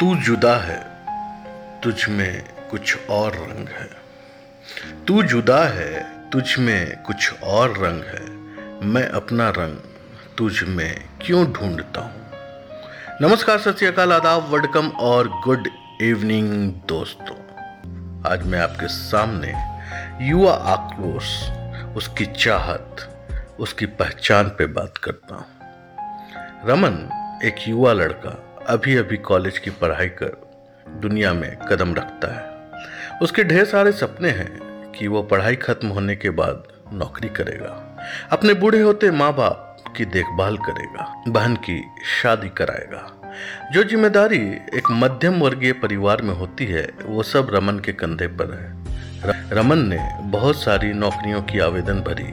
तू जुदा है, तुझ में कुछ और रंग है। तू जुदा है, तुझ में कुछ और रंग है। मैं अपना रंग तुझ में क्यों ढूंढता हूँ? नमस्कार, सत श्रीकाल आदाब, वडकम और गुड इवनिंग दोस्तों। आज मैं आपके सामने युवा आक्रोश, उसकी चाहत, उसकी पहचान पे बात करता हूँ। रमन, एक युवा लड़का अभी अभी कॉलेज की पढ़ाई कर दुनिया में कदम रखता है। उसके ढेर सारे सपने हैं कि वो पढ़ाई खत्म होने के बाद नौकरी करेगा। अपने बूढ़े होते माँ बाप की देखभाल करेगा, बहन की शादी कराएगा। जो ज़िम्मेदारी एक मध्यम वर्गीय परिवार में होती है, वो सब रमन के कंधे पर है। रमन ने बहुत सारी नौकरियों की आवेदन भरी,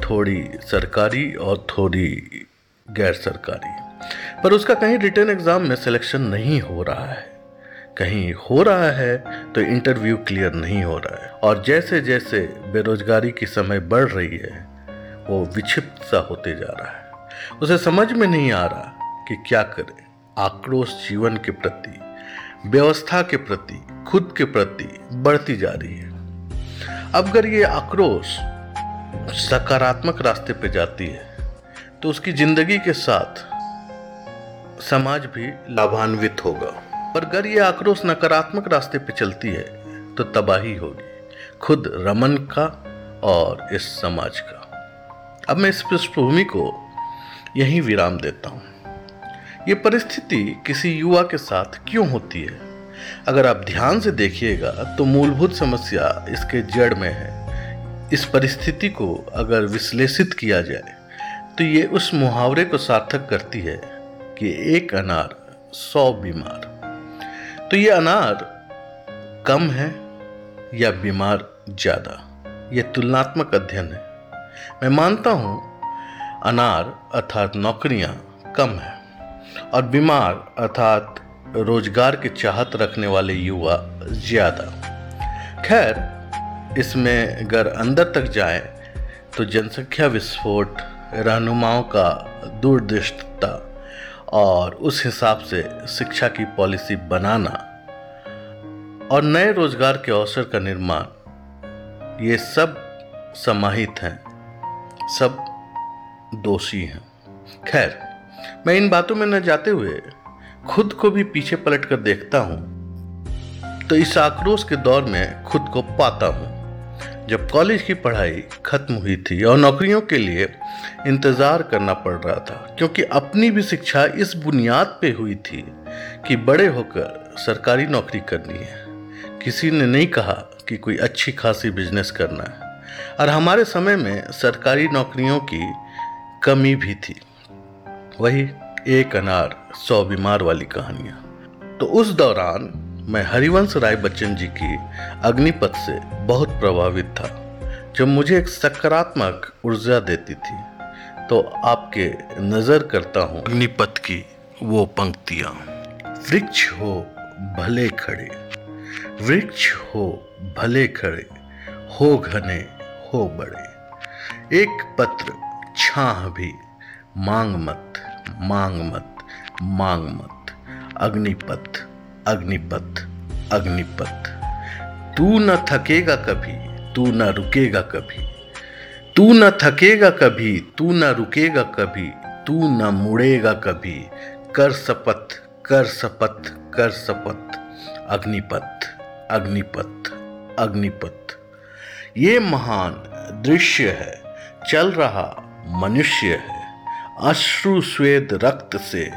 थोड़ी सरकारी और थोड़ी गैर सरकारी। पर उसका कहीं रिटर्न एग्ज़ाम में सिलेक्शन नहीं हो रहा है। कहीं हो रहा है तो इंटरव्यू क्लियर नहीं हो रहा है। और जैसे जैसे बेरोजगारी की समय बढ़ रही है, वो विक्षिप्त सा होते जा रहा है। उसे समझ में नहीं आ रहा कि क्या करे। आक्रोश जीवन के प्रति, व्यवस्था के प्रति, खुद के प्रति बढ़ती जा रही है। अब अगर ये आक्रोश सकारात्मक रास्ते पे जाती है तो उसकी ज़िंदगी के साथ समाज भी लाभान्वित होगा। पर अगर ये आक्रोश नकारात्मक रास्ते पर चलती है तो तबाही होगी। खुद रमन का और इस समाज का। अब मैं इस पृष्ठभूमि को यहीं विराम देता हूँ। ये परिस्थिति किसी युवा के साथ क्यों होती है? अगर आप ध्यान से देखिएगा तो मूलभूत समस्या इसके जड़ में है। इस परिस्थिति को अगर विश्लेषित किया जाए तो ये उस मुहावरे को सार्थक करती है कि एक अनार सौ बीमार। तो ये अनार कम है या बीमार ज़्यादा? ये तुलनात्मक अध्ययन है। मैं मानता हूँ अनार अर्थात नौकरियाँ कम है और बीमार अर्थात रोज़गार की चाहत रखने वाले युवा ज़्यादा। खैर, इसमें अगर अंदर तक जाए तो जनसंख्या विस्फोट, रहनुमाओं का दूरदृष्टता और उस हिसाब से शिक्षा की पॉलिसी बनाना और नए रोज़गार के अवसर का निर्माण, ये सब समाहित हैं, सब दोषी हैं। खैर, मैं इन बातों में न जाते हुए खुद को भी पीछे पलट कर देखता हूँ तो इस आक्रोश के दौर में खुद को पाता हूँ। जब कॉलेज की पढ़ाई खत्म हुई थी और नौकरियों के लिए इंतज़ार करना पड़ रहा था, क्योंकि अपनी भी शिक्षा इस बुनियाद पे हुई थी कि बड़े होकर सरकारी नौकरी करनी है। किसी ने नहीं कहा कि कोई अच्छी खासी बिज़नेस करना है, और हमारे समय में सरकारी नौकरियों की कमी भी थी। वही एक अनार, सौ बीमार वाली कहानियाँ। तो उस दौरान मैं हरिवंश राय बच्चन जी की अग्निपथ से बहुत प्रभावित था। जो मुझे एक सकारात्मक ऊर्जा देती थी तो आपके नज़र करता हूँ अग्निपथ की वो पंक्तियाँ। वृक्ष हो, भले खड़े। वृक्ष हो, भले खड़े। हो घने, हो बड़े। एक पत्र, छाह भी। मांग मत मांग मत मांग मत। अग्निपथ। अग्निपथ अग्निपथ। तू न थकेगा कभी, तू न रुकेगा कभी। तू न थकेगा कभी, तू न रुकेगा कभी, तू न मुड़ेगा कभी। कर शपथ कर शपथ कर शपथ। अग्निपथ अग्निपथ अग्निपथ। ये महान दृश्य है, चल रहा मनुष्य है। अश्रु श्वेत रक्त से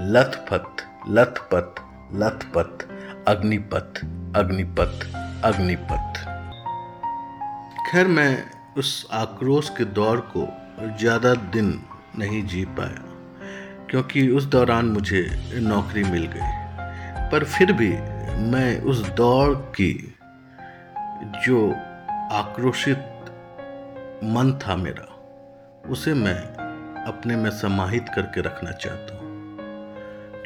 लथपथ लथपथ। लथपथ, अग्निपथ अग्निपथ अग्निपथ। खैर, मैं उस आक्रोश के दौर को ज़्यादा दिन नहीं जी पाया, क्योंकि उस दौरान मुझे नौकरी मिल गई। पर फिर भी मैं उस दौड़ की जो आक्रोशित मन था मेरा, उसे मैं अपने में समाहित करके रखना चाहता हूँ,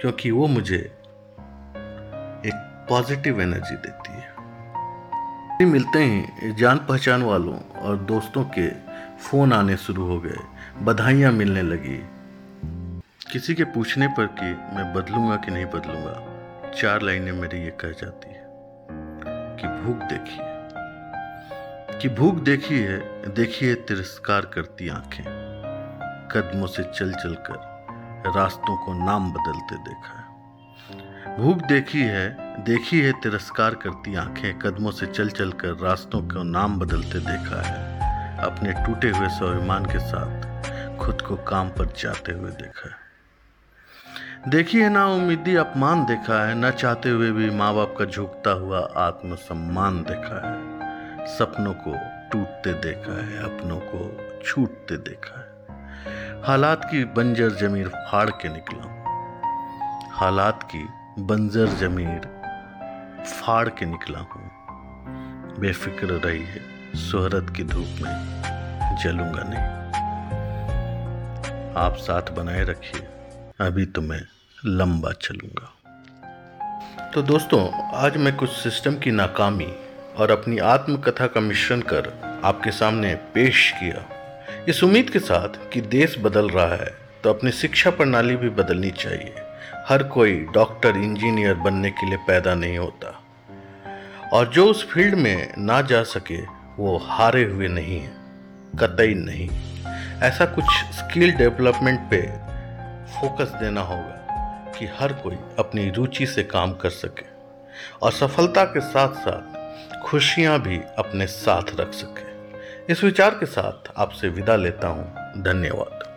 क्योंकि वो मुझे पॉजिटिव एनर्जी देती है। मिलते ही, जान पहचान वालों और दोस्तों के फ़ोन आने शुरू हो गए, बधाइयाँ मिलने लगी। किसी के पूछने पर कि मैं बदलूँगा कि नहीं बदलूँगा, चार लाइनें मेरी ये कह जाती है कि भूख देखिए। कि भूख देखी है, देखिए तिरस्कार करती आँखें, कदमों से चल चल कर रास्तों को नाम बदलते देखा है। भूख देखी है देखी है तिरस्कार करती आँखें, कदमों से चल चल कर रास्तों को नाम बदलते देखा है। अपने टूटे हुए स्वाभिमान के साथ खुद को काम पर जाते हुए देखा है। देखिए ना उम्मीदी अपमान देखा है, न चाहते हुए भी माँ बाप का झुकता हुआ आत्मसम्मान देखा है। सपनों को टूटते देखा है, अपनों को छूटते देखा है। हालात की बंजर जमीर फाड़ के निकला हालात की बंजर जमीर फाड़ के निकला हूँ। बेफिक्र रही है शोहरत की धूप में जलूँगा नहीं। आप साथ बनाए रखिए, अभी तो मैं लंबा चलूँगा। तो दोस्तों, आज मैं कुछ सिस्टम की नाकामी और अपनी आत्मकथा का मिश्रण कर आपके सामने पेश किया। इस उम्मीद के साथ कि देश बदल रहा है तो अपनी शिक्षा प्रणाली भी बदलनी चाहिए। हर कोई डॉक्टर, इंजीनियर बनने के लिए पैदा नहीं होता। और जो उस फ़ील्ड में ना जा सके, वो हारे हुए नहीं है, कतई नहीं। ऐसा कुछ स्किल डेवलपमेंट पे फोकस देना होगा कि हर कोई अपनी रुचि से काम कर सके और सफलता के साथ साथ खुशियाँ भी अपने साथ रख सके। इस विचार के साथ आपसे विदा लेता हूँ। धन्यवाद।